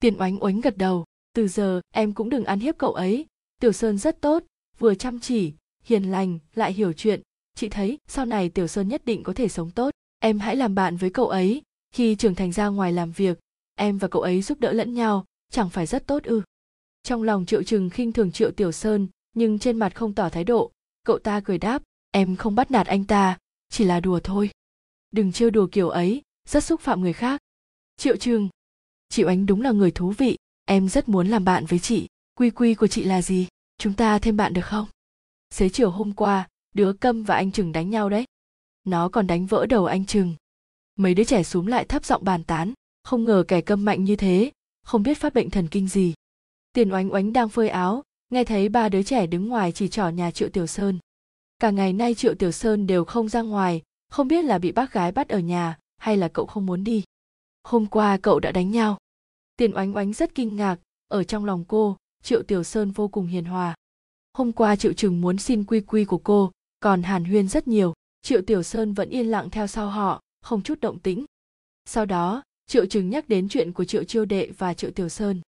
tiền oánh oánh gật đầu. Từ giờ, em cũng đừng ăn hiếp cậu ấy. Tiểu sơn rất tốt, vừa chăm chỉ, hiền lành, lại hiểu chuyện. Chị thấy, sau này tiểu sơn nhất định có thể sống tốt. Em hãy làm bạn với cậu ấy. Khi trưởng thành ra ngoài làm việc, em và cậu ấy giúp đỡ lẫn nhau, chẳng phải rất tốt ư? Trong lòng triệu trừng khinh thường triệu tiểu sơn, nhưng trên mặt không tỏ thái độ. Cậu ta cười đáp, em không bắt nạt anh ta, chỉ là đùa thôi. Đừng trêu đùa kiểu ấy, rất xúc phạm người khác. Triệu trừng chị oánh đúng là người thú vị. Em rất muốn làm bạn với chị. Quy quy của chị là gì? Chúng ta thêm bạn được không? Xế chiều hôm qua, đứa câm và anh trừng đánh nhau đấy. Nó còn đánh vỡ đầu anh trừng. Mấy đứa trẻ xúm lại thấp giọng bàn tán. Không ngờ kẻ câm mạnh như thế. Không biết phát bệnh thần kinh gì. Tiền oánh oánh đang phơi áo. Nghe thấy ba đứa trẻ đứng ngoài chỉ trỏ nhà triệu tiểu sơn. Cả ngày nay triệu tiểu sơn đều không ra ngoài. Không biết là bị bác gái bắt ở nhà hay là cậu không muốn đi hôm qua cậu đã đánh nhau. Tiền oánh oánh rất kinh ngạc, ở trong lòng cô, triệu tiểu sơn vô cùng hiền hòa. Hôm qua triệu trừng muốn xin quy quy của cô, còn hàn huyên rất nhiều, triệu tiểu sơn vẫn yên lặng theo sau họ, không chút động tĩnh. Sau đó, triệu trừng nhắc đến chuyện của triệu chiêu đệ và triệu tiểu sơn.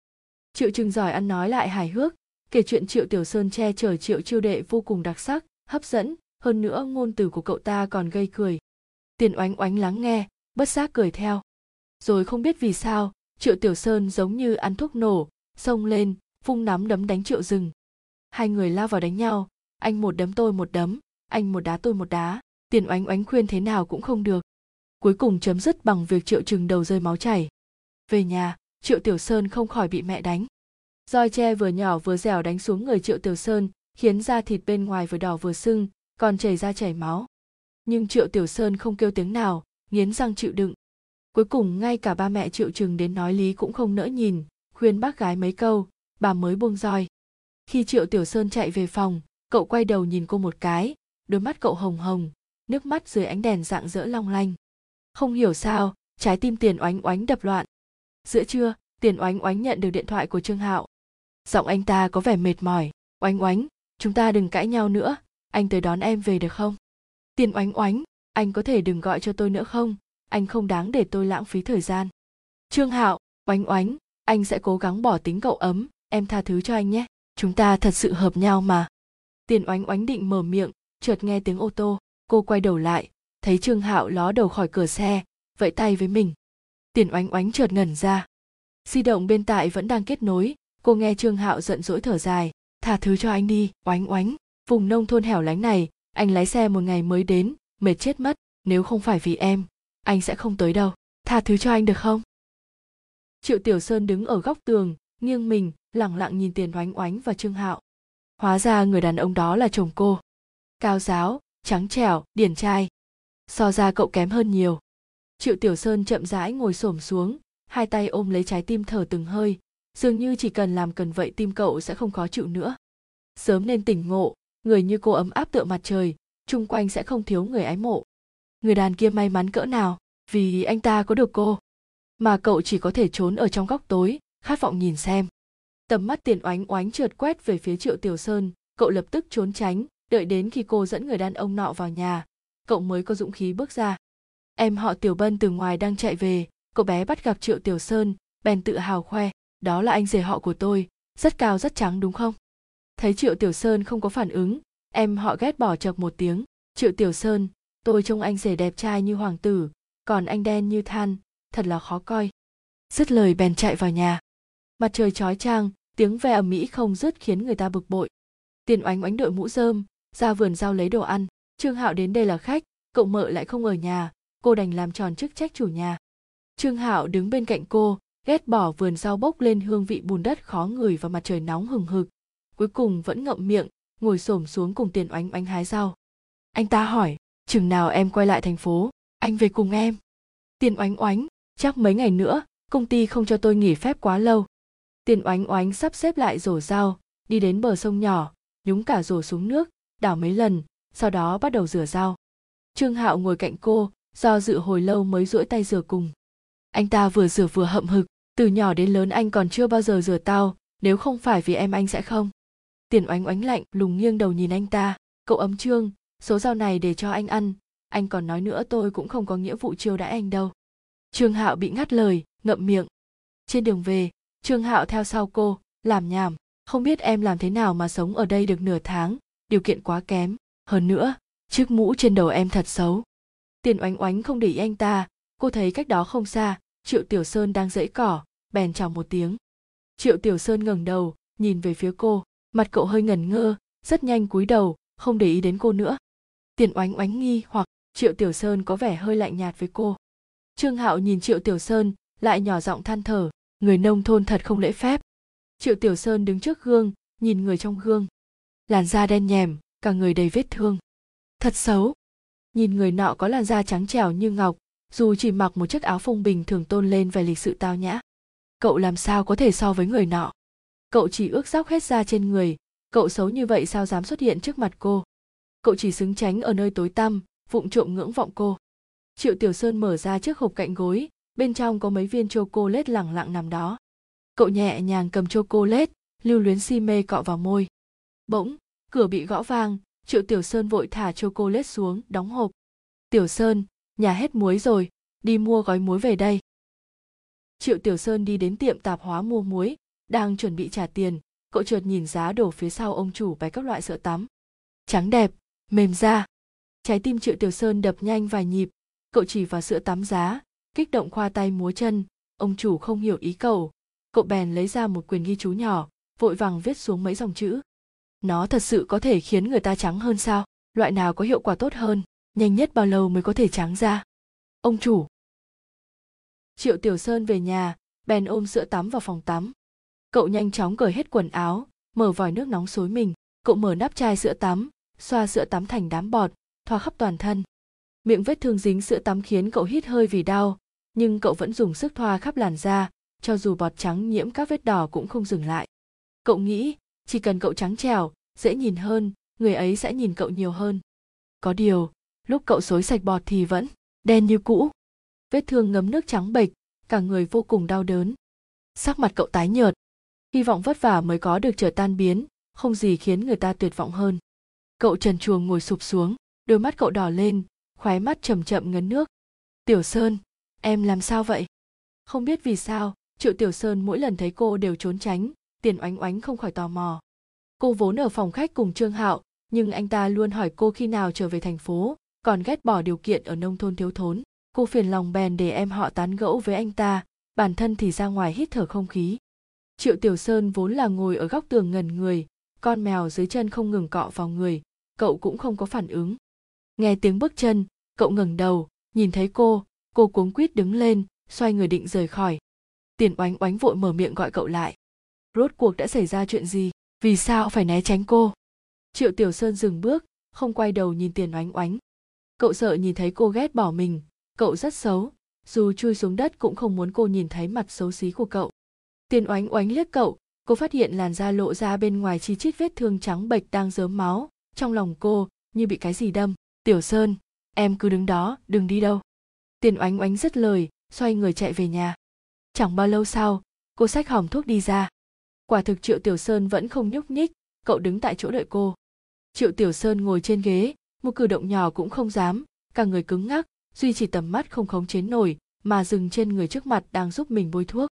Triệu trừng giỏi ăn nói lại hài hước, kể chuyện triệu tiểu sơn che chở triệu chiêu đệ vô cùng đặc sắc, hấp dẫn, hơn nữa ngôn từ của cậu ta còn gây cười. Tiền oánh oánh lắng nghe, bất giác cười theo rồi không biết vì sao, triệu tiểu sơn giống như ăn thuốc nổ, xông lên, vung nắm đấm đánh triệu rừng hai người lao vào đánh nhau. Anh một đấm tôi một đấm, anh một đá tôi một đá. Tiền oánh oánh khuyên thế nào cũng không được. Cuối cùng chấm dứt bằng việc triệu trừng đầu rơi máu chảy. Về nhà, triệu tiểu sơn không khỏi bị mẹ đánh. Roi tre vừa nhỏ vừa dẻo đánh xuống người triệu tiểu sơn, khiến da thịt bên ngoài vừa đỏ vừa sưng, còn chảy ra chảy máu. Nhưng triệu tiểu sơn không kêu tiếng nào, nghiến răng chịu đựng cuối cùng ngay cả ba mẹ triệu chừng đến nói lý cũng không nỡ nhìn, khuyên bác gái mấy câu, bà mới buông roi. Khi triệu tiểu sơn chạy về phòng, cậu quay đầu nhìn cô một cái, đôi mắt cậu hồng hồng, nước mắt dưới ánh đèn dạng dỡ long lanh. Không hiểu sao, trái tim tiền oánh oánh đập loạn. Giữa trưa, tiền oánh oánh nhận được điện thoại của trương hạo. Giọng anh ta có vẻ mệt mỏi. Oánh oánh, chúng ta đừng cãi nhau nữa, anh tới đón em về được không? Tiền oánh oánh, anh có thể đừng gọi cho tôi nữa không? Anh không đáng để tôi lãng phí thời gian. Trương hạo, oánh oánh, anh sẽ cố gắng bỏ tính cậu ấm, em tha thứ cho anh nhé. Chúng ta thật sự hợp nhau mà. Tiền oánh oánh định mở miệng, chợt nghe tiếng ô tô. Cô quay đầu lại, thấy trương hạo ló đầu khỏi cửa xe, vẫy tay với mình. Tiền oánh oánh chợt ngẩn ra. Di động bên tại vẫn đang kết nối, cô nghe trương hạo giận dỗi thở dài. Tha thứ cho anh đi, oánh oánh. Vùng nông thôn hẻo lánh này, anh lái xe một ngày mới đến, mệt chết mất, nếu không phải vì em anh sẽ không tới đâu. Tha thứ cho anh được không? Triệu tiểu sơn đứng ở góc tường, nghiêng mình, lẳng lặng nhìn tiền oánh oánh và trương hạo. Hóa ra người đàn ông đó là chồng cô. Cao giáo, trắng trẻo, điển trai. So ra cậu kém hơn nhiều. Triệu tiểu sơn chậm rãi ngồi xổm xuống, hai tay ôm lấy trái tim thở từng hơi. Dường như chỉ cần làm cần vậy tim cậu sẽ không khó chịu nữa. Sớm nên tỉnh ngộ, người như cô ấm áp tựa mặt trời, chung quanh sẽ không thiếu người ái mộ người đàn kia may mắn cỡ nào, vì anh ta có được cô. Mà cậu chỉ có thể trốn ở trong góc tối, khát vọng nhìn xem. Tầm mắt tiền oánh oánh trượt quét về phía triệu tiểu sơn, cậu lập tức trốn tránh, đợi đến khi cô dẫn người đàn ông nọ vào nhà, cậu mới có dũng khí bước ra. Em họ tiểu bân từ ngoài đang chạy về, cậu bé bắt gặp triệu tiểu sơn, bèn tự hào khoe, đó là anh rể họ của tôi, rất cao, rất trắng, đúng không? Thấy triệu tiểu sơn không có phản ứng, em họ ghét bỏ chập một tiếng. Triệu tiểu sơn tôi trông anh rể đẹp trai như hoàng tử, còn anh đen như than, thật là khó coi. Dứt lời bèn chạy vào nhà. Mặt trời chói chang, tiếng ve ầm mỹ không dứt khiến người ta bực bội. Tiền oánh oánh đội mũ rơm, ra vườn rau lấy đồ ăn. Trương hạo đến đây là khách, cậu mợ lại không ở nhà, cô đành làm tròn chức trách chủ nhà. Trương hạo đứng bên cạnh cô, ghét bỏ vườn rau bốc lên hương vị bùn đất khó ngửi và mặt trời nóng hừng hực. Cuối cùng vẫn ngậm miệng, ngồi xổm xuống cùng tiền oánh oánh hái rau. Anh ta hỏi chừng nào em quay lại thành phố, anh về cùng em. Tiền oánh oánh, chắc mấy ngày nữa, công ty không cho tôi nghỉ phép quá lâu. Tiền oánh oánh sắp xếp lại rổ dao đi đến bờ sông nhỏ, nhúng cả rổ xuống nước, đảo mấy lần, sau đó bắt đầu rửa dao trương hạo ngồi cạnh cô, do dự hồi lâu mới duỗi tay rửa cùng. Anh ta vừa rửa vừa hậm hực, từ nhỏ đến lớn anh còn chưa bao giờ rửa tao, nếu không phải vì em anh sẽ không. Tiền oánh oánh lạnh, lùng nghiêng đầu nhìn anh ta, cậu ấm trương số rau này để cho anh ăn. Anh còn nói nữa tôi cũng không có nghĩa vụ chiêu đãi anh đâu. Trương hạo bị ngắt lời, ngậm miệng. Trên đường về, trương hạo theo sau cô, làm nhảm. Không biết em làm thế nào mà sống ở đây được nửa tháng. Điều kiện quá kém. Hơn nữa, chiếc mũ trên đầu em thật xấu. Tiền oánh oánh không để ý anh ta. Cô thấy cách đó không xa, triệu tiểu sơn đang dẫy cỏ, bèn chào một tiếng. Triệu tiểu sơn ngẩng đầu, nhìn về phía cô. Mặt cậu hơi ngẩn ngơ, rất nhanh cúi đầu, không để ý đến cô nữa tiền oánh oánh nghi hoặc triệu tiểu sơn có vẻ hơi lạnh nhạt với cô. Trương hạo nhìn triệu tiểu sơn, lại nhỏ giọng than thở, người nông thôn thật không lễ phép. Triệu tiểu sơn đứng trước gương, nhìn người trong gương. Làn da đen nhèm, cả người đầy vết thương. Thật xấu. Nhìn người nọ có làn da trắng trẻo như ngọc, dù chỉ mặc một chiếc áo phông bình thường tôn lên vẻ lịch sự tao nhã. Cậu làm sao có thể so với người nọ? Cậu chỉ ước dóc hết da trên người, cậu xấu như vậy sao dám xuất hiện trước mặt cô? Cậu chỉ xứng tránh ở nơi tối tăm, vụng trộm ngưỡng vọng cô. Triệu tiểu sơn mở ra chiếc hộp cạnh gối, bên trong có mấy viên chocolate lẳng lặng nằm đó. Cậu nhẹ nhàng cầm chocolate, lưu luyến si mê cọ vào môi. Bỗng, cửa bị gõ vang, triệu tiểu sơn vội thả chocolate xuống, đóng hộp. Tiểu sơn, nhà hết muối rồi, đi mua gói muối về đây. Triệu tiểu sơn đi đến tiệm tạp hóa mua muối, đang chuẩn bị trả tiền, cậu chợt nhìn giá đổ phía sau ông chủ bày các loại sữa tắm. Trắng đẹp mềm da. Trái tim triệu tiểu sơn đập nhanh vài nhịp. Cậu chỉ vào sữa tắm giá, kích động khoa tay múa chân. Ông chủ không hiểu ý cậu. Cậu bèn lấy ra một quyền ghi chú nhỏ, vội vàng viết xuống mấy dòng chữ. Nó thật sự có thể khiến người ta trắng hơn sao? Loại nào có hiệu quả tốt hơn? Nhanh nhất bao lâu mới có thể trắng ra? Ông chủ. Triệu tiểu sơn về nhà, bèn ôm sữa tắm vào phòng tắm. Cậu nhanh chóng cởi hết quần áo, mở vòi nước nóng xối mình. Cậu mở nắp chai sữa tắm xoa sữa tắm thành đám bọt, thoa khắp toàn thân. Miệng vết thương dính sữa tắm khiến cậu hít hơi vì đau, nhưng cậu vẫn dùng sức thoa khắp làn da, cho dù bọt trắng nhiễm các vết đỏ cũng không dừng lại. Cậu nghĩ, chỉ cần cậu trắng trẻo, dễ nhìn hơn, người ấy sẽ nhìn cậu nhiều hơn. Có điều, lúc cậu xối sạch bọt thì vẫn đen như cũ. Vết thương ngấm nước trắng bệch, cả người vô cùng đau đớn. Sắc mặt cậu tái nhợt. Hy vọng vất vả mới có được trở tan biến, không gì khiến người ta tuyệt vọng hơn cậu trần chuồng ngồi sụp xuống, đôi mắt cậu đỏ lên, khóe mắt chầm chậm ngấn nước. Tiểu sơn, em làm sao vậy? Không biết vì sao, triệu tiểu sơn mỗi lần thấy cô đều trốn tránh, tiền oánh oánh không khỏi tò mò. Cô vốn ở phòng khách cùng trương hạo, nhưng anh ta luôn hỏi cô khi nào trở về thành phố, còn ghét bỏ điều kiện ở nông thôn thiếu thốn. Cô phiền lòng bèn để em họ tán gẫu với anh ta, bản thân thì ra ngoài hít thở không khí. Triệu tiểu sơn vốn là ngồi ở góc tường ngần người, con mèo dưới chân không ngừng cọ vào người cậu cũng không có phản ứng. Nghe tiếng bước chân, cậu ngẩng đầu, nhìn thấy cô cô cuống quýt đứng lên, xoay người định rời khỏi. Tiền oánh oánh vội mở miệng gọi cậu lại. Rốt cuộc đã xảy ra chuyện gì? Vì sao phải né tránh cô? Triệu tiểu sơn dừng bước, không quay đầu nhìn tiền oánh oánh. Cậu sợ nhìn thấy cô ghét bỏ mình, cậu rất xấu, dù chui xuống đất cũng không muốn cô nhìn thấy mặt xấu xí của cậu. Tiền oánh oánh liếc cậu, cô phát hiện làn da lộ ra bên ngoài chi chít vết thương trắng bệch đang dớm máu trong lòng cô, như bị cái gì đâm. Tiểu sơn, em cứ đứng đó, đừng đi đâu. Tiền oánh oánh rất lời, xoay người chạy về nhà. Chẳng bao lâu sau, cô xách hòm thuốc đi ra. Quả thực triệu tiểu sơn vẫn không nhúc nhích, cậu đứng tại chỗ đợi cô. Triệu tiểu sơn ngồi trên ghế, một cử động nhỏ cũng không dám, cả người cứng ngắc, duy trì tầm mắt không khống chế nổi, mà dừng trên người trước mặt đang giúp mình bôi thuốc.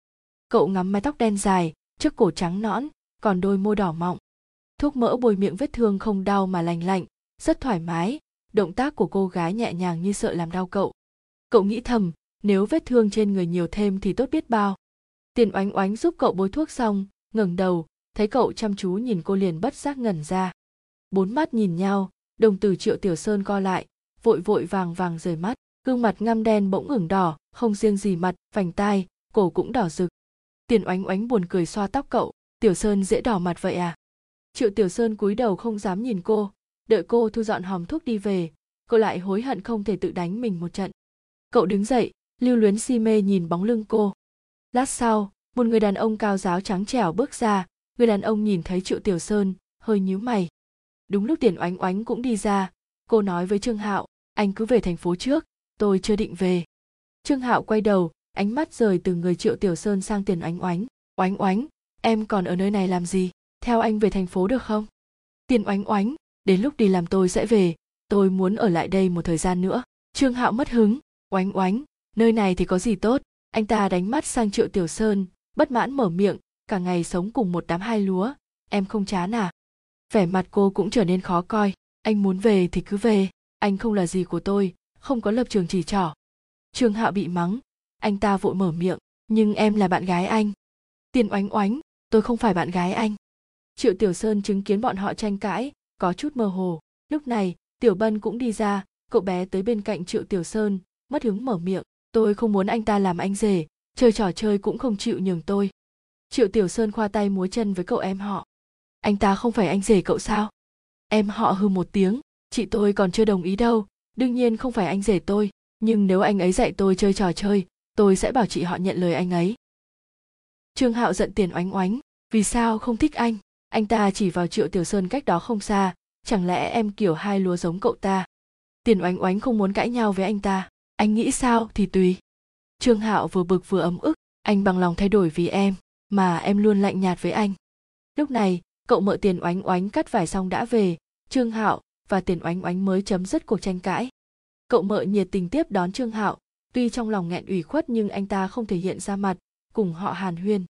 Cậu ngắm mái tóc đen dài, trước cổ trắng nõn, còn đôi môi đỏ mọng thuốc mỡ bôi miệng vết thương không đau mà lành lạnh, rất thoải mái. Động tác của cô gái nhẹ nhàng như sợ làm đau cậu. Cậu nghĩ thầm, nếu vết thương trên người nhiều thêm thì tốt biết bao. Tiền oánh oánh giúp cậu bôi thuốc xong, ngẩng đầu, thấy cậu chăm chú nhìn cô liền bất giác ngẩn ra. Bốn mắt nhìn nhau, đồng tử triệu tiểu sơn co lại, vội vội vàng vàng rời mắt, gương mặt ngăm đen bỗng ửng đỏ, không riêng gì mặt, vành tai, cổ cũng đỏ rực. Tiền oánh oánh buồn cười xoa tóc cậu, tiểu sơn dễ đỏ mặt vậy à? Triệu tiểu sơn cúi đầu không dám nhìn cô, đợi cô thu dọn hòm thuốc đi về, cô lại hối hận không thể tự đánh mình một trận. Cậu đứng dậy, lưu luyến si mê nhìn bóng lưng cô. Lát sau, một người đàn ông cao giáo trắng trẻo bước ra, người đàn ông nhìn thấy triệu tiểu sơn, hơi nhíu mày. Đúng lúc tiền oánh oánh cũng đi ra, cô nói với trương hạo, anh cứ về thành phố trước, tôi chưa định về. Trương hạo quay đầu, ánh mắt rời từ người triệu tiểu sơn sang tiền oánh oánh. Oánh oánh, em còn ở nơi này làm gì? Theo anh về thành phố được không? Tiền oánh oánh, đến lúc đi làm tôi sẽ về. Tôi muốn ở lại đây một thời gian nữa. Trương hạo mất hứng. Oánh oánh, nơi này thì có gì tốt? Anh ta đánh mắt sang triệu tiểu sơn, bất mãn mở miệng. Cả ngày sống cùng một đám hai lúa. Em không chán à? Vẻ mặt cô cũng trở nên khó coi. Anh muốn về thì cứ về. Anh không là gì của tôi, không có lập trường chỉ trỏ. Trương hạo bị mắng. Anh ta vội mở miệng. Nhưng em là bạn gái anh. Tiền oánh oánh, tôi không phải bạn gái anh triệu tiểu sơn chứng kiến bọn họ tranh cãi, có chút mơ hồ. Lúc này, tiểu bân cũng đi ra, cậu bé tới bên cạnh triệu tiểu sơn, mất hứng mở miệng. Tôi không muốn anh ta làm anh rể, chơi trò chơi cũng không chịu nhường tôi. Triệu tiểu sơn khoa tay múa chân với cậu em họ. Anh ta không phải anh rể cậu sao? Em họ hư một tiếng, chị tôi còn chưa đồng ý đâu, đương nhiên không phải anh rể tôi, nhưng nếu anh ấy dạy tôi chơi trò chơi, tôi sẽ bảo chị họ nhận lời anh ấy. Trương hạo giận tiền oánh oánh, vì sao không thích anh? Anh ta chỉ vào triệu tiểu sơn cách đó không xa, chẳng lẽ em kiểu hai lúa giống cậu ta? Tiền oánh oánh không muốn cãi nhau với anh ta. Anh nghĩ sao thì tùy. Trương hạo vừa bực vừa ấm ức, anh bằng lòng thay đổi vì em, mà em luôn lạnh nhạt với anh. Lúc này, cậu mợ tiền oánh oánh cắt vải xong đã về, trương hạo và tiền oánh oánh mới chấm dứt cuộc tranh cãi. Cậu mợ nhiệt tình tiếp đón trương hạo, tuy trong lòng nghẹn ủy khuất nhưng anh ta không thể hiện ra mặt, cùng họ hàn huyên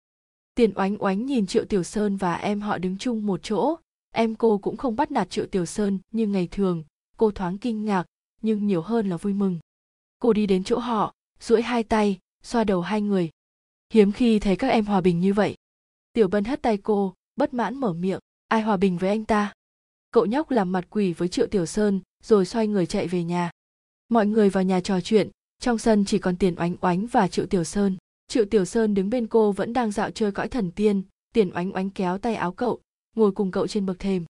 tiền oánh oánh nhìn triệu tiểu sơn và em họ đứng chung một chỗ. Em cô cũng không bắt nạt triệu tiểu sơn như ngày thường. Cô thoáng kinh ngạc, nhưng nhiều hơn là vui mừng. Cô đi đến chỗ họ, duỗi hai tay, xoa đầu hai người. Hiếm khi thấy các em hòa bình như vậy. Tiểu bân hất tay cô, bất mãn mở miệng. Ai hòa bình với anh ta? Cậu nhóc làm mặt quỷ với triệu tiểu sơn, rồi xoay người chạy về nhà. Mọi người vào nhà trò chuyện, trong sân chỉ còn tiền oánh oánh và triệu tiểu sơn triệu tiểu sơn đứng bên cô vẫn đang dạo chơi cõi thần tiên, tiền oánh oánh kéo tay áo cậu, ngồi cùng cậu trên bậc thềm.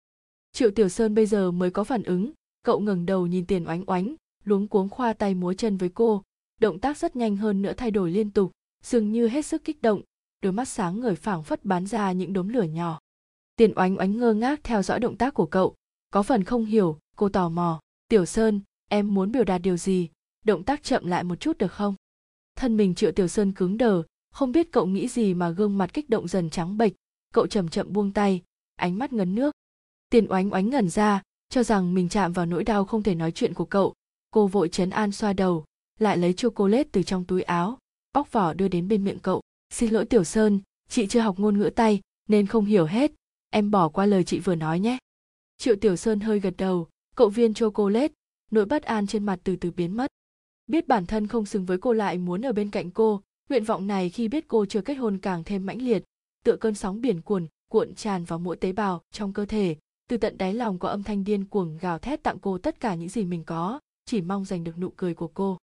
Triệu tiểu sơn bây giờ mới có phản ứng, cậu ngẩng đầu nhìn tiền oánh oánh, luống cuống khoa tay múa chân với cô, động tác rất nhanh hơn nữa thay đổi liên tục, dường như hết sức kích động, đôi mắt sáng ngời phảng phất bán ra những đốm lửa nhỏ. Tiền oánh oánh ngơ ngác theo dõi động tác của cậu, có phần không hiểu, cô tò mò, tiểu sơn, em muốn biểu đạt điều gì? Động tác chậm lại một chút được không? Thân mình triệu tiểu sơn cứng đờ, không biết cậu nghĩ gì mà gương mặt kích động dần trắng bệch, cậu chậm chậm buông tay, ánh mắt ngấn nước. Tiền oánh oánh ngẩn ra, cho rằng mình chạm vào nỗi đau không thể nói chuyện của cậu. Cô vội chấn an xoa đầu, lại lấy chocolate từ trong túi áo, bóc vỏ đưa đến bên miệng cậu. Xin lỗi tiểu sơn, chị chưa học ngôn ngữ tay, nên không hiểu hết. Em bỏ qua lời chị vừa nói nhé. Triệu tiểu sơn hơi gật đầu, cậu viên chocolate, nỗi bất an trên mặt từ từ biến mất biết bản thân không xứng với cô lại muốn ở bên cạnh cô, nguyện vọng này khi biết cô chưa kết hôn càng thêm mãnh liệt, tựa cơn sóng biển cuồn, cuộn tràn vào mỗi tế bào trong cơ thể. Từ tận đáy lòng có âm thanh điên cuồng gào thét tặng cô tất cả những gì mình có, chỉ mong giành được nụ cười của cô.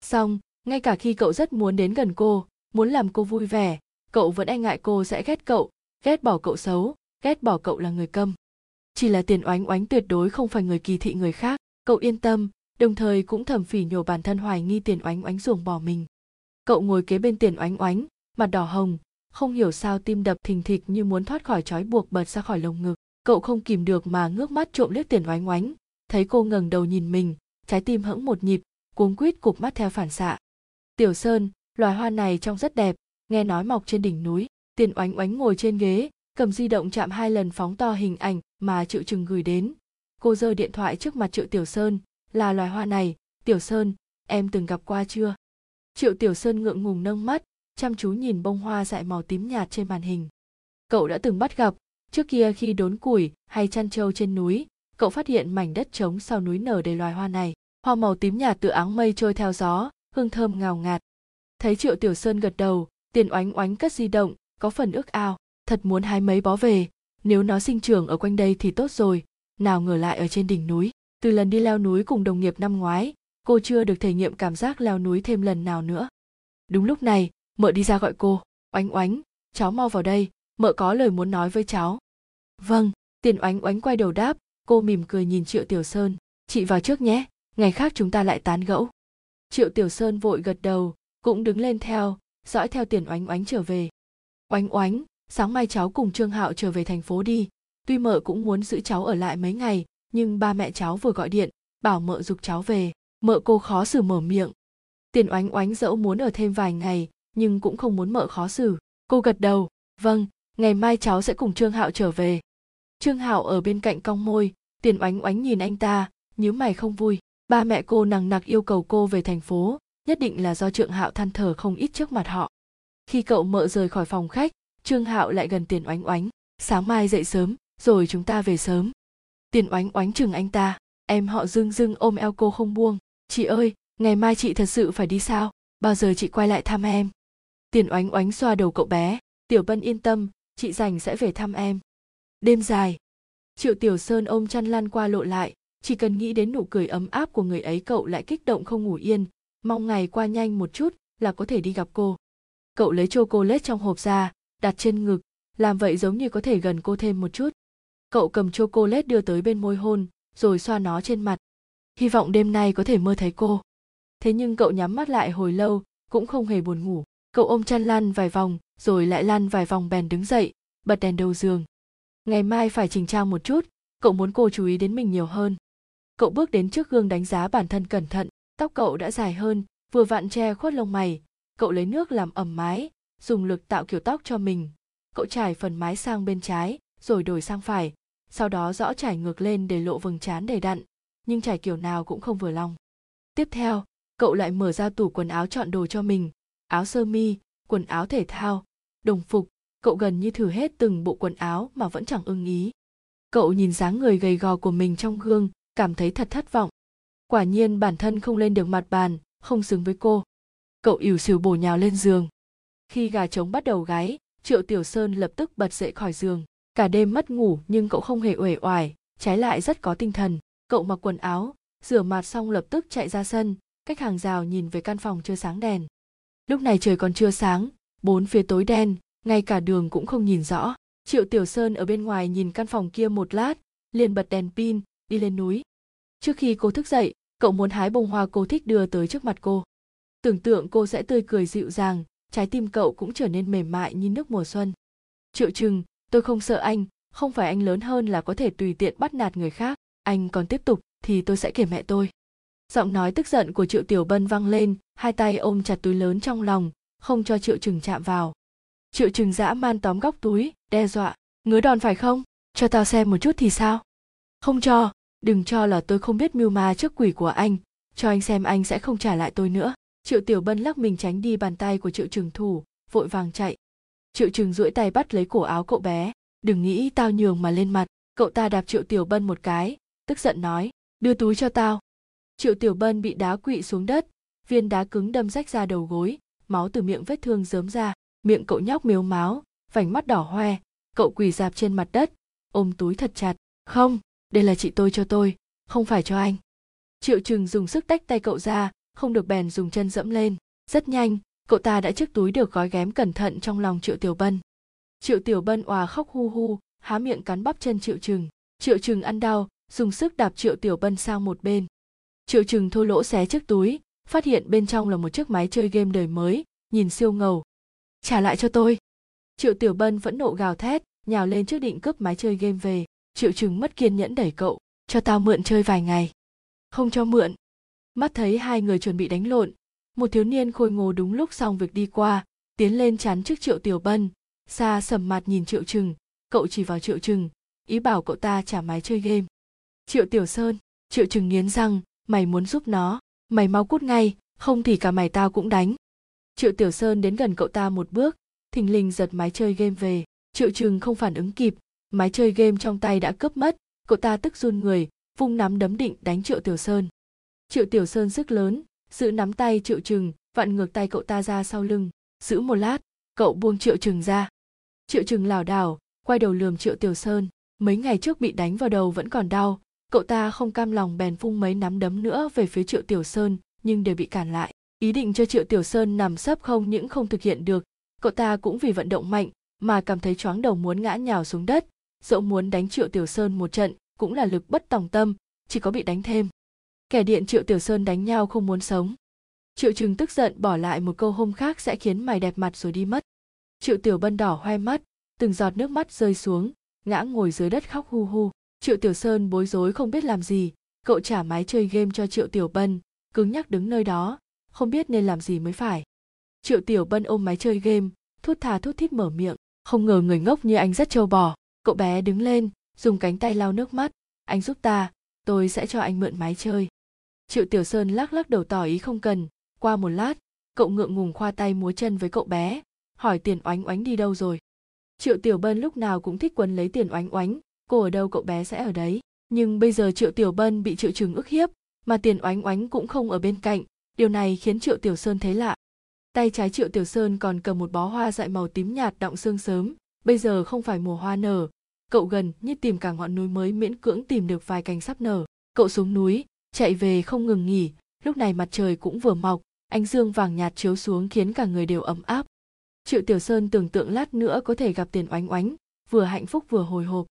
Xong, ngay cả khi cậu rất muốn đến gần cô, muốn làm cô vui vẻ, cậu vẫn e ngại cô sẽ ghét cậu, ghét bỏ cậu xấu, ghét bỏ cậu là người câm. Chỉ là tiền oánh oánh tuyệt đối không phải người kỳ thị người khác, cậu yên tâm đồng thời cũng thầm phỉ nhổ bản thân hoài nghi tiền oánh oánh ruồng bỏ mình. Cậu ngồi kế bên tiền oánh oánh, mặt đỏ hồng, không hiểu sao tim đập thình thịch như muốn thoát khỏi trói buộc bật ra khỏi lồng ngực. Cậu không kìm được mà ngước mắt trộm liếc tiền oánh oánh, thấy cô ngẩng đầu nhìn mình, trái tim hững một nhịp, cuống quýt cụp mắt theo phản xạ. Tiểu sơn, loài hoa này trông rất đẹp, nghe nói mọc trên đỉnh núi. Tiền oánh oánh ngồi trên ghế, cầm di động chạm hai lần phóng to hình ảnh mà triệu trừng gửi đến. Cô giơ điện thoại trước mặt triệu tiểu sơn là loài hoa này. Tiểu sơn, em từng gặp qua chưa? Triệu tiểu sơn ngượng ngùng nâng mắt, chăm chú nhìn bông hoa dại màu tím nhạt trên màn hình. Cậu đã từng bắt gặp, trước kia khi đốn củi hay chăn trâu trên núi, cậu phát hiện mảnh đất trống sau núi nở đầy loài hoa này. Hoa màu tím nhạt từ áng mây trôi theo gió, hương thơm ngào ngạt. Thấy triệu tiểu sơn gật đầu, tiền oánh oánh cất di động, có phần ước ao. Thật muốn hái mấy bó về. Nếu nó sinh trưởng ở quanh đây thì tốt rồi. Nào ngờ lại ở trên đỉnh núi từ lần đi leo núi cùng đồng nghiệp năm ngoái, cô chưa được thể nghiệm cảm giác leo núi thêm lần nào nữa. Đúng lúc này, mợ đi ra gọi cô, oánh oánh, cháu mau vào đây, mợ có lời muốn nói với cháu. Vâng. Tiền oánh oánh quay đầu đáp, cô mỉm cười nhìn triệu tiểu sơn, chị vào trước nhé, ngày khác chúng ta lại tán gẫu. Triệu tiểu sơn vội gật đầu, cũng đứng lên theo, dõi theo tiền oánh oánh trở về. Oánh oánh, sáng mai cháu cùng trương hạo trở về thành phố đi, tuy mợ cũng muốn giữ cháu ở lại mấy ngày nhưng ba mẹ cháu vừa gọi điện, bảo mợ dục cháu về. Mợ cô khó xử mở miệng. Tiền oánh oánh dẫu muốn ở thêm vài ngày, nhưng cũng không muốn mợ khó xử. Cô gật đầu vâng ngày mai cháu sẽ cùng trương hạo trở về. Trương hạo ở bên cạnh cong môi, tiền oánh oánh nhìn anh ta, nhíu mày không vui. Ba mẹ cô nằng nặc yêu cầu cô về thành phố, nhất định là do trượng hạo than thở không ít trước mặt họ. Khi cậu mợ rời khỏi phòng khách, trương hạo lại gần tiền oánh oánh. Sáng mai dậy sớm, rồi chúng ta về sớm tiền oánh oánh chừng anh ta. Em họ dưng dưng ôm eo cô không buông. Chị ơi, ngày mai chị thật sự phải đi sao? Bao giờ chị quay lại thăm em? Tiền oánh oánh xoa đầu cậu bé. Tiểu bân yên tâm, chị dành sẽ về thăm em. Đêm dài. Triệu tiểu sơn ôm chăn lăn qua lộ lại. Chỉ cần nghĩ đến nụ cười ấm áp của người ấy, cậu lại kích động không ngủ yên. Mong ngày qua nhanh một chút là có thể đi gặp cô. Cậu lấy chocolate trong hộp ra, đặt trên ngực. Làm vậy giống như có thể gần cô thêm một chút cậu cầm chocolate đưa tới bên môi hôn, rồi xoa nó trên mặt. Hy vọng đêm nay có thể mơ thấy cô. Thế nhưng cậu nhắm mắt lại hồi lâu, cũng không hề buồn ngủ. Cậu ôm chăn lăn vài vòng, rồi lại lăn vài vòng bèn đứng dậy, bật đèn đầu giường. Ngày mai phải chỉnh trang một chút, cậu muốn cô chú ý đến mình nhiều hơn. Cậu bước đến trước gương đánh giá bản thân cẩn thận, tóc cậu đã dài hơn, vừa vặn che khuất lông mày. Cậu lấy nước làm ẩm mái, dùng lực tạo kiểu tóc cho mình. Cậu trải phần mái sang bên trái rồi đổi sang phải, sau đó rõ trải ngược lên để lộ vầng trán đầy đặn, nhưng trải kiểu nào cũng không vừa lòng. Tiếp theo, cậu lại mở ra tủ quần áo chọn đồ cho mình, áo sơ mi, quần áo thể thao, đồng phục, cậu gần như thử hết từng bộ quần áo mà vẫn chẳng ưng ý. Cậu nhìn dáng người gầy gò của mình trong gương, cảm thấy thật thất vọng. Quả nhiên bản thân không lên được mặt bàn, không xứng với cô. Cậu ỉu xìu bổ nhào lên giường. Khi gà trống bắt đầu gáy, triệu tiểu sơn lập tức bật dậy khỏi giường cả đêm mất ngủ nhưng cậu không hề uể oải, trái lại rất có tinh thần. Cậu mặc quần áo, rửa mặt xong lập tức chạy ra sân, cách hàng rào nhìn về căn phòng chưa sáng đèn. Lúc này trời còn chưa sáng, bốn phía tối đen, ngay cả đường cũng không nhìn rõ. Triệu tiểu sơn ở bên ngoài nhìn căn phòng kia một lát, liền bật đèn pin, đi lên núi. Trước khi cô thức dậy, cậu muốn hái bông hoa cô thích đưa tới trước mặt cô. Tưởng tượng cô sẽ tươi cười dịu dàng, trái tim cậu cũng trở nên mềm mại như nước mùa xuân. Triệu chừng tôi không sợ anh, không phải anh lớn hơn là có thể tùy tiện bắt nạt người khác. Anh còn tiếp tục thì tôi sẽ kể mẹ tôi. Giọng nói tức giận của triệu tiểu bân vang lên, hai tay ôm chặt túi lớn trong lòng, không cho triệu trừng chạm vào. Triệu trừng dã man tóm góc túi, đe dọa, ngứa đòn phải không? Cho tao xem một chút thì sao? Không cho, đừng cho là tôi không biết mưu ma trước quỷ của anh, cho anh xem anh sẽ không trả lại tôi nữa. Triệu tiểu bân lắc mình tránh đi bàn tay của triệu trừng thủ, vội vàng chạy triệu trừng duỗi tay bắt lấy cổ áo cậu bé. Đừng nghĩ tao nhường mà lên mặt, cậu ta đạp triệu tiểu bân một cái, tức giận nói, đưa túi cho tao. Triệu tiểu bân bị đá quỵ xuống đất, viên đá cứng đâm rách ra đầu gối, máu từ miệng vết thương rớm ra, miệng cậu nhóc miếu máu, vành mắt đỏ hoe, cậu quỳ dạp trên mặt đất, ôm túi thật chặt. Không, đây là chị tôi cho tôi, không phải cho anh. Triệu trừng dùng sức tách tay cậu ra, không được bèn dùng chân dẫm lên. Rất nhanh cậu ta đã chiếc túi được gói ghém cẩn thận trong lòng triệu tiểu bân. Triệu tiểu bân òa khóc hu hu, há miệng cắn bắp chân triệu trừng. Triệu trừng ăn đau, dùng sức đạp triệu tiểu bân sang một bên. Triệu trừng thô lỗ xé chiếc túi, phát hiện bên trong là một chiếc máy chơi game đời mới, nhìn siêu ngầu. Trả lại cho tôi. Triệu tiểu bân vẫn nộ gào thét, nhào lên trước định cướp máy chơi game về. Triệu trừng mất kiên nhẫn đẩy cậu, cho tao mượn chơi vài ngày. Không cho mượn. Mắt thấy hai người chuẩn bị đánh lộn một thiếu niên khôi ngô đúng lúc xong việc đi qua, tiến lên chắn trước triệu tiểu bân. Xa sầm mặt nhìn triệu trừng. Cậu chỉ vào triệu trừng, ý bảo cậu ta trả máy chơi game. Triệu tiểu sơn, triệu trừng nghiến răng, mày muốn giúp nó. Mày mau cút ngay, không thì cả mày tao cũng đánh. Triệu tiểu sơn đến gần cậu ta một bước, thình lình giật máy chơi game về. Triệu trừng không phản ứng kịp, máy chơi game trong tay đã cướp mất. Cậu ta tức run người, vung nắm đấm định đánh triệu tiểu sơn. Triệu tiểu sơn sức lớn giữ nắm tay triệu chừng vặn ngược tay cậu ta ra sau lưng. Giữ một lát, cậu buông triệu chừng ra. Triệu chừng lảo đảo, quay đầu lườm triệu tiểu sơn. Mấy ngày trước bị đánh vào đầu vẫn còn đau. Cậu ta không cam lòng bèn phung mấy nắm đấm nữa về phía triệu tiểu sơn, nhưng đều bị cản lại. Ý định cho triệu tiểu sơn nằm sấp không những không thực hiện được, cậu ta cũng vì vận động mạnh mà cảm thấy choáng đầu muốn ngã nhào xuống đất. Dẫu muốn đánh triệu tiểu sơn một trận, cũng là lực bất tòng tâm, chỉ có bị đánh thêm kẻ điện triệu tiểu sơn đánh nhau không muốn sống. Triệu trừng tức giận bỏ lại một câu hôm khác sẽ khiến mày đẹp mặt rồi đi mất. Triệu tiểu bân đỏ hoe mắt, từng giọt nước mắt rơi xuống, ngã ngồi dưới đất khóc hu hu. Triệu tiểu sơn bối rối không biết làm gì, cậu trả máy chơi game cho triệu tiểu bân, cứng nhắc đứng nơi đó, không biết nên làm gì mới phải. Triệu tiểu bân ôm máy chơi game, thút thà thút thít mở miệng, không ngờ người ngốc như anh rất trâu bò. Cậu bé đứng lên, dùng cánh tay lau nước mắt. Anh giúp ta, tôi sẽ cho anh mượn máy chơi triệu tiểu sơn lắc lắc đầu tỏ ý không cần. Qua một lát, cậu ngượng ngùng khoa tay múa chân với cậu bé, hỏi tiền oánh oánh đi đâu rồi? Triệu tiểu bân lúc nào cũng thích quấn lấy tiền oánh oánh, cô ở đâu cậu bé sẽ ở đấy. Nhưng bây giờ triệu tiểu bân bị triệu chứng ức hiếp, mà tiền oánh oánh cũng không ở bên cạnh, điều này khiến triệu tiểu sơn thấy lạ. Tay trái triệu tiểu sơn còn cầm một bó hoa dại màu tím nhạt đọng sương sớm, bây giờ không phải mùa hoa nở. Cậu gần như tìm cả ngọn núi mới miễn cưỡng tìm được vài cành sắp nở. Cậu xuống núi chạy về không ngừng nghỉ, lúc này mặt trời cũng vừa mọc, ánh dương vàng nhạt chiếu xuống khiến cả người đều ấm áp. Triệu tiểu sơn tưởng tượng lát nữa có thể gặp tiền oánh oánh, vừa hạnh phúc vừa hồi hộp.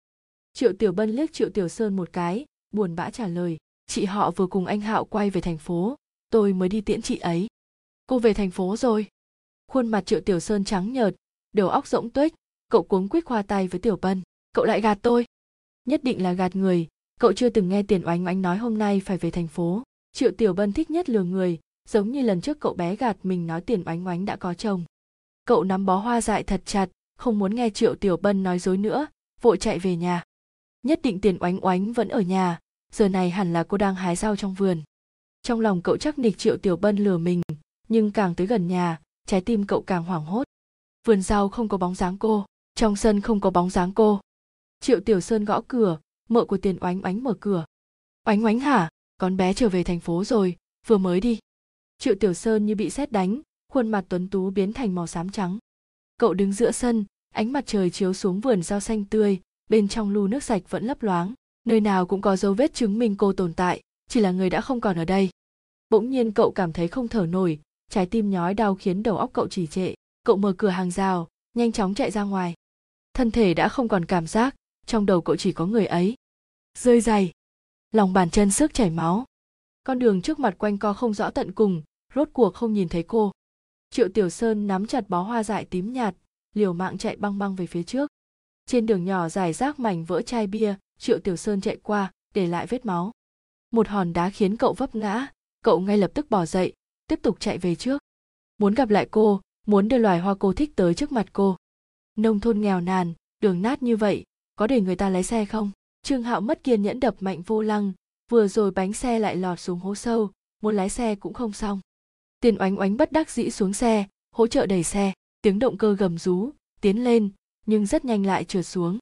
Triệu tiểu bân liếc triệu tiểu sơn một cái, buồn bã trả lời, chị họ vừa cùng anh hạo quay về thành phố, tôi mới đi tiễn chị ấy. Cô về thành phố rồi. Khuôn mặt triệu tiểu sơn trắng nhợt, đầu óc rỗng tuếch, cậu cuống quýt khoa tay với tiểu bân, cậu lại gạt tôi. Nhất định là gạt người cậu chưa từng nghe tiền oánh oánh nói hôm nay phải về thành phố. Triệu tiểu bân thích nhất lừa người, giống như lần trước cậu bé gạt mình nói tiền oánh oánh đã có chồng. Cậu nắm bó hoa dại thật chặt, không muốn nghe triệu tiểu bân nói dối nữa, vội chạy về nhà. Nhất định tiền oánh oánh vẫn ở nhà, giờ này hẳn là cô đang hái rau trong vườn. Trong lòng cậu chắc nịch triệu tiểu bân lừa mình, nhưng càng tới gần nhà, trái tim cậu càng hoảng hốt. Vườn rau không có bóng dáng cô, trong sân không có bóng dáng cô. Triệu tiểu sơn gõ cửa mợ của tiền oánh oánh mở cửa. Oánh oánh hả? Con bé trở về thành phố rồi, vừa mới đi. Triệu tiểu sơn như bị sét đánh, khuôn mặt tuấn tú biến thành màu xám trắng. Cậu đứng giữa sân, ánh mặt trời chiếu xuống vườn rau xanh tươi, bên trong lu nước sạch vẫn lấp loáng, nơi nào cũng có dấu vết chứng minh cô tồn tại, chỉ là người đã không còn ở đây. Bỗng nhiên cậu cảm thấy không thở nổi, trái tim nhói đau khiến đầu óc cậu trì trệ. Cậu mở cửa hàng rào, nhanh chóng chạy ra ngoài. Thân thể đã không còn cảm giác, trong đầu cậu chỉ có người ấy rơi dày. Lòng bàn chân sức chảy máu. Con đường trước mặt quanh co không rõ tận cùng, rốt cuộc không nhìn thấy cô. Triệu tiểu sơn nắm chặt bó hoa dại tím nhạt, liều mạng chạy băng băng về phía trước. Trên đường nhỏ dài rác mảnh vỡ chai bia, triệu tiểu sơn chạy qua, để lại vết máu. Một hòn đá khiến cậu vấp ngã, cậu ngay lập tức bỏ dậy, tiếp tục chạy về trước. Muốn gặp lại cô, muốn đưa loài hoa cô thích tới trước mặt cô. Nông thôn nghèo nàn, đường nát như vậy, có để người ta lái xe không? Trương hạo mất kiên nhẫn đập mạnh vô lăng, vừa rồi bánh xe lại lọt xuống hố sâu, muốn lái xe cũng không xong. Tiền oánh oánh bất đắc dĩ xuống xe, hỗ trợ đẩy xe, tiếng động cơ gầm rú, tiến lên, nhưng rất nhanh lại trượt xuống.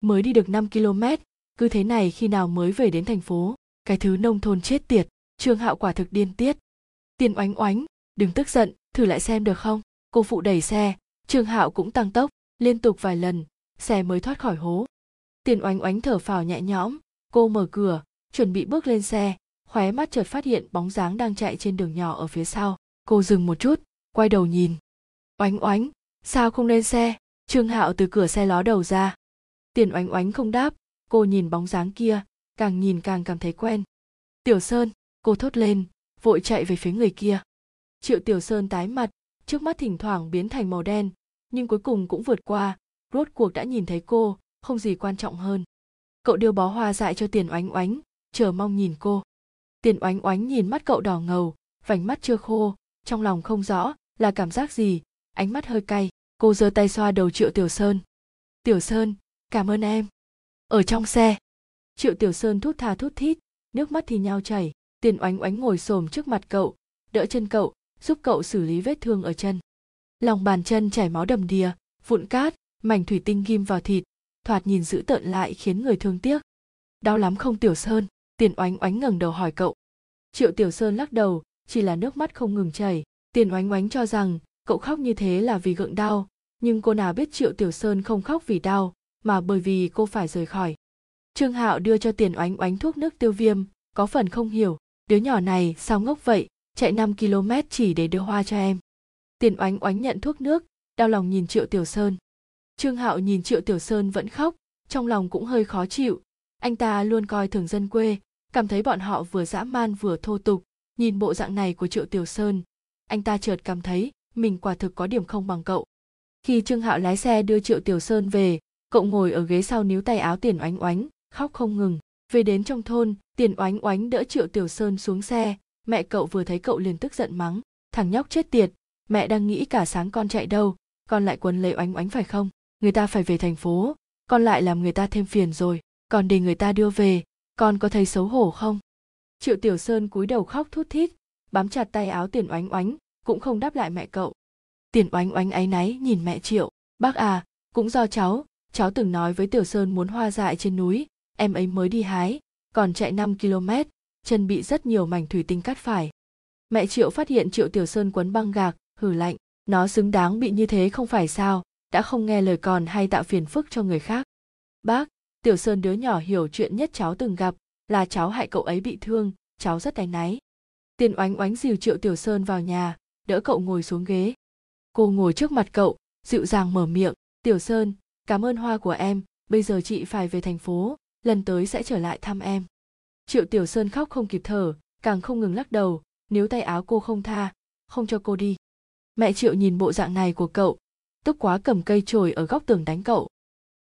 Mới đi được 5 km cứ thế này khi nào mới về đến thành phố, cái thứ nông thôn chết tiệt, trương hạo quả thực điên tiết. Tiền oánh oánh, đừng tức giận, thử lại xem được không? Cô phụ đẩy xe, trương hạo cũng tăng tốc, liên tục vài lần, xe mới thoát khỏi hố tiền oánh oánh thở phào nhẹ nhõm. Cô mở cửa, chuẩn bị bước lên xe, khóe mắt chợt phát hiện bóng dáng đang chạy trên đường nhỏ ở phía sau. Cô dừng một chút, quay đầu nhìn. Oánh oánh, sao không lên xe? Trương hạo từ cửa xe ló đầu ra. Tiền oánh oánh không đáp, cô nhìn bóng dáng kia, càng nhìn càng cảm thấy quen. Tiểu sơn, cô thốt lên, vội chạy về phía người kia. Triệu tiểu sơn tái mặt, trước mắt thỉnh thoảng biến thành màu đen, nhưng cuối cùng cũng vượt qua, rốt cuộc đã nhìn thấy cô không gì quan trọng hơn. Cậu đưa bó hoa dại cho tiền oánh oánh, chờ mong nhìn cô. Tiền oánh oánh nhìn mắt cậu đỏ ngầu, vành mắt chưa khô, trong lòng không rõ là cảm giác gì, ánh mắt hơi cay. Cô giơ tay xoa đầu triệu tiểu sơn. Tiểu sơn, cảm ơn em. Ở trong xe. Triệu tiểu sơn thút thà thút thít, nước mắt thì nhau chảy. Tiền oánh oánh ngồi xổm trước mặt cậu, đỡ chân cậu, giúp cậu xử lý vết thương ở chân. Lòng bàn chân chảy máu đầm đìa, vụn cát, mảnh thủy tinh ghim vào thịt thoạt nhìn dữ tợn lại khiến người thương tiếc. Đau lắm không tiểu sơn? Tiền oánh oánh ngẩng đầu hỏi cậu. Triệu tiểu sơn lắc đầu, chỉ là nước mắt không ngừng chảy. Tiền oánh oánh cho rằng, cậu khóc như thế là vì gượng đau. Nhưng cô nào biết triệu tiểu sơn không khóc vì đau, mà bởi vì cô phải rời khỏi. Trương hạo đưa cho tiền oánh oánh thuốc nước tiêu viêm, có phần không hiểu. Đứa nhỏ này sao ngốc vậy? Chạy 5 km chỉ để đưa hoa cho em. Tiền oánh oánh nhận thuốc nước, đau lòng nhìn triệu tiểu sơn trương hạo nhìn triệu tiểu sơn vẫn khóc, trong lòng cũng hơi khó chịu. Anh ta luôn coi thường dân quê, cảm thấy bọn họ vừa dã man vừa thô tục. Nhìn bộ dạng này của triệu tiểu sơn, anh ta chợt cảm thấy mình quả thực có điểm không bằng cậu. Khi trương hạo lái xe đưa triệu tiểu sơn về, cậu ngồi ở ghế sau níu tay áo tiền oánh oánh, khóc không ngừng. Về đến trong thôn, tiền oánh oánh đỡ triệu tiểu sơn xuống xe. Mẹ cậu vừa thấy cậu liền tức giận mắng, thằng nhóc chết tiệt, mẹ đang nghĩ cả sáng con chạy đâu con lại quấn lấy oánh oánh phải không? Người ta phải về thành phố con lại làm người ta thêm phiền rồi, còn để người ta đưa về, con có thấy xấu hổ không? Triệu tiểu sơn cúi đầu khóc thút thít, bám chặt tay áo tiền oánh oánh, cũng không đáp lại mẹ cậu. Tiền oánh oánh áy náy nhìn mẹ triệu, bác à cũng do cháu cháu từng nói với tiểu sơn muốn hoa dại trên núi, em ấy mới đi hái, còn chạy 5 km, chân bị rất nhiều mảnh thủy tinh cắt phải. Mẹ triệu phát hiện triệu tiểu sơn quấn băng gạc, hử lạnh, nó xứng đáng bị như thế không phải sao? Đã không nghe lời còn hay tạo phiền phức cho người khác. Bác, tiểu sơn đứa nhỏ hiểu chuyện nhất cháu từng gặp, là cháu hại cậu ấy bị thương, cháu rất đánh náy. Tiền oánh oánh dìu triệu tiểu sơn vào nhà, đỡ cậu ngồi xuống ghế. Cô ngồi trước mặt cậu, dịu dàng mở miệng, tiểu sơn, cảm ơn hoa của em, bây giờ chị phải về thành phố, lần tới sẽ trở lại thăm em. Triệu tiểu sơn khóc không kịp thở, càng không ngừng lắc đầu, nếu tay áo cô không tha, không cho cô đi. Mẹ triệu nhìn bộ dạng này của cậu tức quá cầm cây chổi ở góc tường đánh cậu.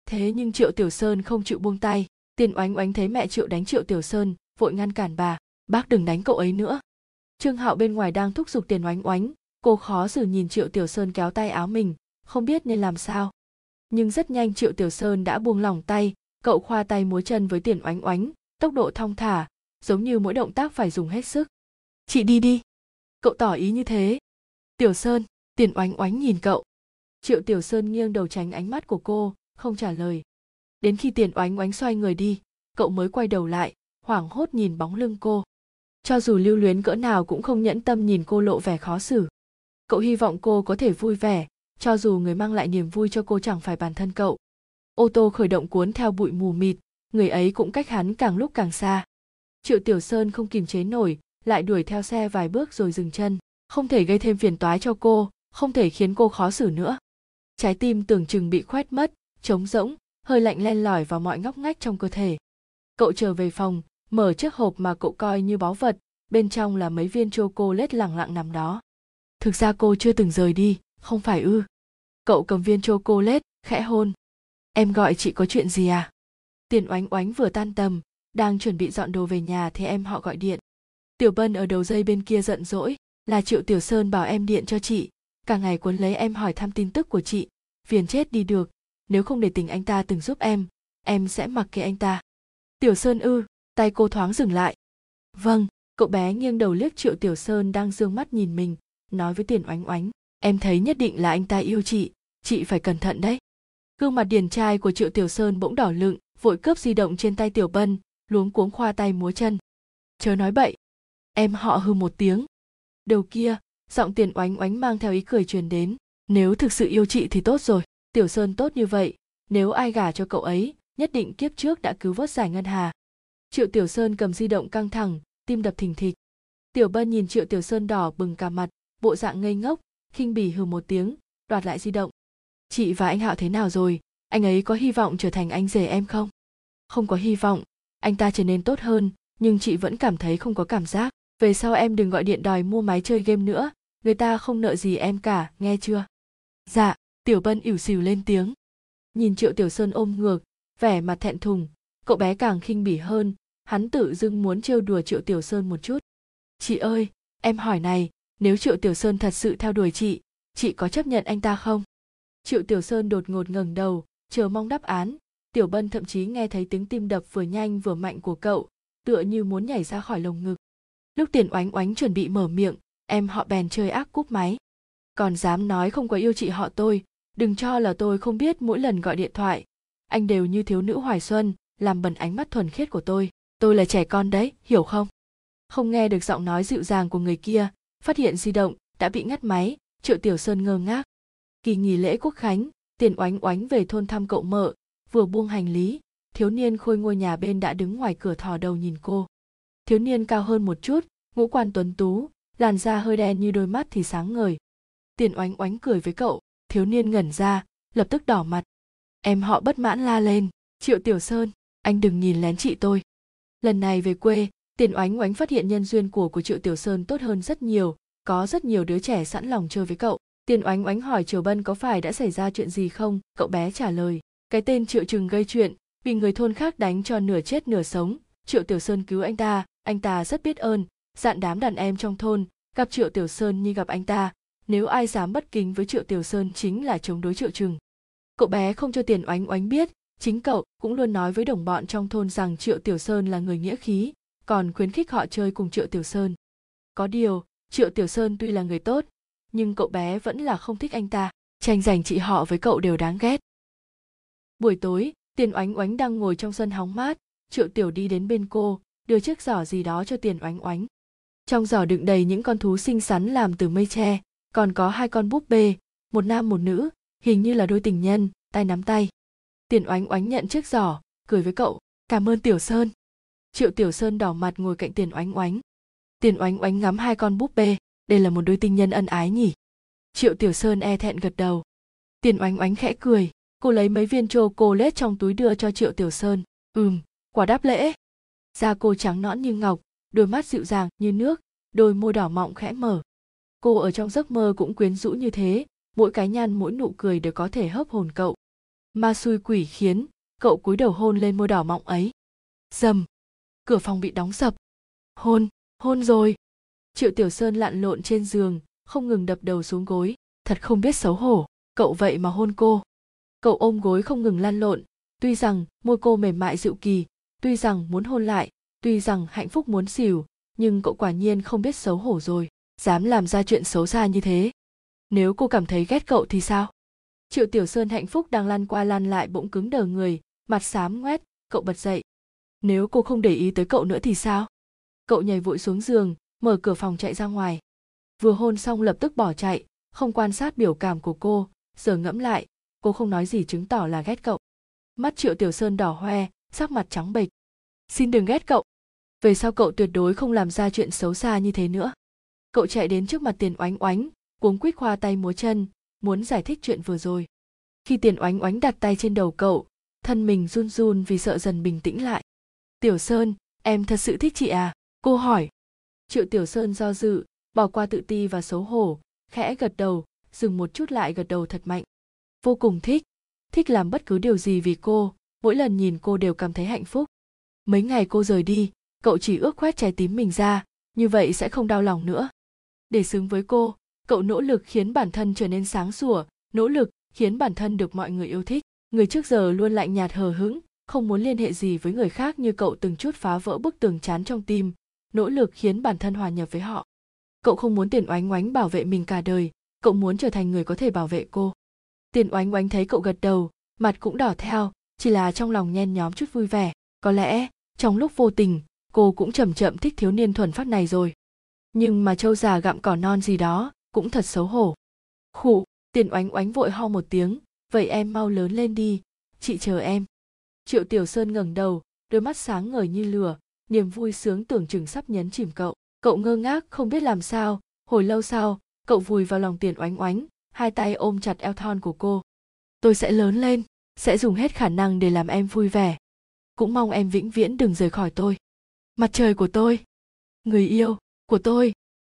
Thế nhưng triệu tiểu sơn không chịu buông tay. Tiền oánh oánh thấy mẹ triệu đánh triệu tiểu sơn, vội ngăn cản bà. Bác đừng đánh cậu ấy nữa. Trương hạo bên ngoài đang thúc giục tiền oánh oánh. Cô khó xử nhìn triệu tiểu sơn kéo tay áo mình, không biết nên làm sao. Nhưng rất nhanh triệu tiểu sơn đã buông lỏng tay. Cậu khoa tay múa chân với tiền oánh oánh, tốc độ thong thả, giống như mỗi động tác phải dùng hết sức. Chị đi đi. Cậu tỏ ý như thế. Tiểu sơn, tiền oánh oánh nhìn cậu triệu tiểu sơn nghiêng đầu tránh ánh mắt của cô, không trả lời. Đến khi tiền oánh oánh xoay người đi, cậu mới quay đầu lại, hoảng hốt nhìn bóng lưng cô. Cho dù lưu luyến cỡ nào cũng không nhẫn tâm nhìn cô lộ vẻ khó xử. Cậu hy vọng cô có thể vui vẻ, cho dù người mang lại niềm vui cho cô chẳng phải bản thân cậu. Ô tô khởi động cuốn theo bụi mù mịt, người ấy cũng cách hắn càng lúc càng xa. Triệu tiểu sơn không kìm chế nổi, lại đuổi theo xe vài bước rồi dừng chân. Không thể gây thêm phiền toái cho cô, không thể khiến cô khó xử nữa trái tim tưởng chừng bị khoét mất, trống rỗng, hơi lạnh len lỏi vào mọi ngóc ngách trong cơ thể. Cậu trở về phòng, mở chiếc hộp mà cậu coi như báu vật, bên trong là mấy viên chocolate lết lẳng lặng nằm đó. Thực ra cô chưa từng rời đi, không phải ư? Cậu cầm viên chocolate lết khẽ hôn. Em gọi chị có chuyện gì à? Tiền oánh oánh vừa tan tầm, đang chuẩn bị dọn đồ về nhà thì em họ gọi điện. Tiểu bân ở đầu dây bên kia giận dỗi, là triệu tiểu sơn bảo em điện cho chị cả ngày cuốn lấy em hỏi thăm tin tức của chị. Phiền chết đi được. Nếu không để tình anh ta từng giúp em em sẽ mặc kệ anh ta. Tiểu sơn ư, tay cô thoáng dừng lại. Vâng cậu bé nghiêng đầu liếc triệu tiểu sơn đang d ư ơ n g mắt nhìn mình, nói với tiền oánh oánh. Em thấy nhất định là anh ta yêu chị. Chị phải cẩn thận đấy. Gương mặt điển trai của triệu tiểu sơn bỗng đỏ lựng, vội cướp di động trên tay tiểu bân, luống cuống khoa tay múa chân. Chớ nói bậy. Em họ hư một tiếng. Đầu kia giọng tiền oánh oánh mang theo ý cười truyền đến, nếu thực sự yêu chị thì tốt rồi, tiểu sơn tốt như vậy, nếu ai gả cho cậu ấy, nhất định kiếp trước đã cứu vớt giải ngân hà. Triệu tiểu sơn cầm di động căng thẳng, tim đập thình thịch. Tiểu bân nhìn triệu tiểu sơn đỏ bừng cả mặt, bộ dạng ngây ngốc, khinh bỉ hừ một tiếng, đoạt lại di động. Chị và anh hạo thế nào rồi? Anh ấy có hy vọng trở thành anh rể em không? Không có hy vọng, anh ta trở nên tốt hơn, nhưng chị vẫn cảm thấy không có cảm giác về sau em đừng gọi điện đòi mua máy chơi game nữa, người ta không nợ gì em cả, nghe chưa? Dạ tiểu bân ỉu xìu lên tiếng. Nhìn triệu tiểu sơn ôm ngược, vẻ mặt thẹn thùng, cậu bé càng khinh bỉ hơn, hắn tự dưng muốn trêu đùa triệu tiểu sơn một chút. Chị ơi, em hỏi này, nếu triệu tiểu sơn thật sự theo đuổi chị chị có chấp nhận anh ta không? Triệu tiểu sơn đột ngột ngẩng đầu, chờ mong đáp án. Tiểu bân thậm chí nghe thấy tiếng tim đập vừa nhanh vừa mạnh của cậu, tựa như muốn nhảy ra khỏi lồng ngực lúc tiền oánh oánh chuẩn bị mở miệng, em họ bèn chơi ác cúp máy. Còn dám nói không có yêu chị họ tôi, đừng cho là tôi không biết mỗi lần gọi điện thoại. Anh đều như thiếu nữ hoài xuân, làm bẩn ánh mắt thuần khiết của tôi. Tôi là trẻ con đấy, hiểu không? Không nghe được giọng nói dịu dàng của người kia, phát hiện di động đã bị ngắt máy, triệu tiểu sơn ngơ ngác. Kỳ nghỉ lễ quốc khánh, tiền oánh oánh về thôn thăm cậu mợ, vừa buông hành lý, thiếu niên khôi ngôi nhà bên đã đứng ngoài cửa thò đầu nhìn cô thiếu niên cao hơn một chút, ngũ quan tuấn tú, làn da hơi đen như đôi mắt thì sáng ngời. Tiền oánh oánh cười với cậu, thiếu niên ngẩn ra, lập tức đỏ mặt. Em họ bất mãn la lên, triệu tiểu sơn, anh đừng nhìn lén chị tôi. Lần này về quê, tiền oánh oánh phát hiện nhân duyên của của triệu tiểu sơn tốt hơn rất nhiều, có rất nhiều đứa trẻ sẵn lòng chơi với cậu. Tiền oánh oánh hỏi triều bân có phải đã xảy ra chuyện gì không, cậu bé trả lời, cái tên triệu chừng gây chuyện, bị người thôn khác đánh cho nửa chết nửa sống, triệu tiểu sơn cứu anh ta anh ta rất biết ơn dặn đám đàn em trong thôn, gặp triệu tiểu sơn như gặp anh ta. Nếu ai dám bất kính với triệu tiểu sơn chính là chống đối triệu trừng. Cậu bé không cho tiền oánh oánh biết, chính cậu cũng luôn nói với đồng bọn trong thôn rằng triệu tiểu sơn là người nghĩa khí, còn khuyến khích họ chơi cùng triệu tiểu sơn. Có điều, triệu tiểu sơn tuy là người tốt, nhưng cậu bé vẫn là không thích anh ta. Tranh giành chị họ với cậu đều đáng ghét. Buổi tối, tiền oánh oánh đang ngồi trong sân hóng mát, triệu tiểu đi đến bên cô đưa chiếc giỏ gì đó cho tiền oánh oánh. Trong giỏ đựng đầy những con thú xinh xắn làm từ mây tre, còn có hai con búp bê, một nam một nữ, hình như là đôi tình nhân, tay nắm tay. Tiền oánh oánh nhận chiếc giỏ, cười với cậu, cảm ơn tiểu sơn. Triệu tiểu sơn đỏ mặt ngồi cạnh tiền oánh oánh. Tiền oánh oánh ngắm hai con búp bê, đây là một đôi tình nhân ân ái nhỉ? Triệu tiểu sơn e thẹn gật đầu. Tiền oánh oánh khẽ cười, cô lấy mấy viên chô cô lết trong túi đưa cho triệu tiểu sơn. Ừm, quả đáp lễ da cô trắng nõn như ngọc, đôi mắt dịu dàng như nước, đôi môi đỏ mọng khẽ mở. Cô ở trong giấc mơ cũng quyến rũ như thế, mỗi cái nhăn, mỗi nụ cười đều có thể hấp hồn cậu. Ma xui quỷ khiến cậu cúi đầu hôn lên môi đỏ mọng ấy. Dầm! Cửa phòng bị đóng sập. Hôn hôn rồi. Triệu tiểu sơn lặn lộn trên giường, không ngừng đập đầu xuống gối. Thật không biết xấu hổ, cậu vậy mà hôn cô. Cậu ôm gối không ngừng lăn lộn. Tuy rằng môi cô mềm mại dịu kỳ tuy rằng muốn hôn lại, tuy rằng hạnh phúc muốn xỉu nhưng cậu quả nhiên không biết xấu hổ rồi, dám làm ra chuyện xấu xa như thế. Nếu cô cảm thấy ghét cậu thì sao? Triệu tiểu sơn hạnh phúc đang lăn qua lăn lại bỗng cứng đờ người, mặt xám ngoét, cậu bật dậy. Nếu cô không để ý tới cậu nữa thì sao? Cậu nhảy vội xuống giường, mở cửa phòng chạy ra ngoài. Vừa hôn xong lập tức bỏ chạy, không quan sát biểu cảm của cô. Giờ ngẫm lại, cô không nói gì chứng tỏ là ghét cậu. Mắt triệu tiểu sơn đỏ hoe sắc mặt trắng bệch. Xin đừng ghét cậu. Về sau cậu tuyệt đối không làm ra chuyện xấu xa như thế nữa. Cậu chạy đến trước mặt tiền oánh oánh, cuống quýt khoa tay múa chân, muốn giải thích chuyện vừa rồi. Khi tiền oánh oánh đặt tay trên đầu cậu, thân mình run run vì sợ dần bình tĩnh lại. Tiểu sơn, em thật sự thích chị à? Cô hỏi. Triệu tiểu sơn do dự, bỏ qua tự ti và xấu hổ, khẽ gật đầu, dừng một chút lại gật đầu thật mạnh. Vô cùng thích. Thích làm bất cứ điều gì vì cô mỗi lần nhìn cô đều cảm thấy hạnh phúc. Mấy ngày cô rời đi, cậu chỉ ước khoét trái tím mình ra, như vậy sẽ không đau lòng nữa. Để xứng với cô, cậu nỗ lực khiến bản thân trở nên sáng sủa, nỗ lực khiến bản thân được mọi người yêu thích. Người trước giờ luôn lạnh nhạt hờ hững, không muốn liên hệ gì với người khác như cậu từng chút phá vỡ bức tường chán trong tim, nỗ lực khiến bản thân hòa nhập với họ. Cậu không muốn tiền oánh oánh bảo vệ mình cả đời, cậu muốn trở thành người có thể bảo vệ cô. Tiền oánh oánh thấy cậu gật đầu, mặt cũng đỏ theo chỉ là trong lòng nhen nhóm chút vui vẻ, có lẽ trong lúc vô tình, cô cũng chậm chậm thích thiếu niên thuần phát này rồi. Nhưng mà châu già gặm cỏ non gì đó cũng thật xấu hổ. Khụ, tiền oánh oánh vội ho một tiếng, vậy em mau lớn lên đi, chị chờ em. Triệu tiểu sơn ngẩng đầu, đôi mắt sáng ngời như lửa, niềm vui sướng tưởng chừng sắp nhấn chìm cậu. Cậu ngơ ngác không biết làm sao, hồi lâu sau, cậu vùi vào lòng tiền oánh oánh, hai tay ôm chặt eo thon của cô. Tôi sẽ lớn lên sẽ dùng hết khả năng để làm em vui vẻ. Cũng mong em vĩnh viễn đừng rời khỏi tôi. Mặt trời của tôi, người yêu của tôi.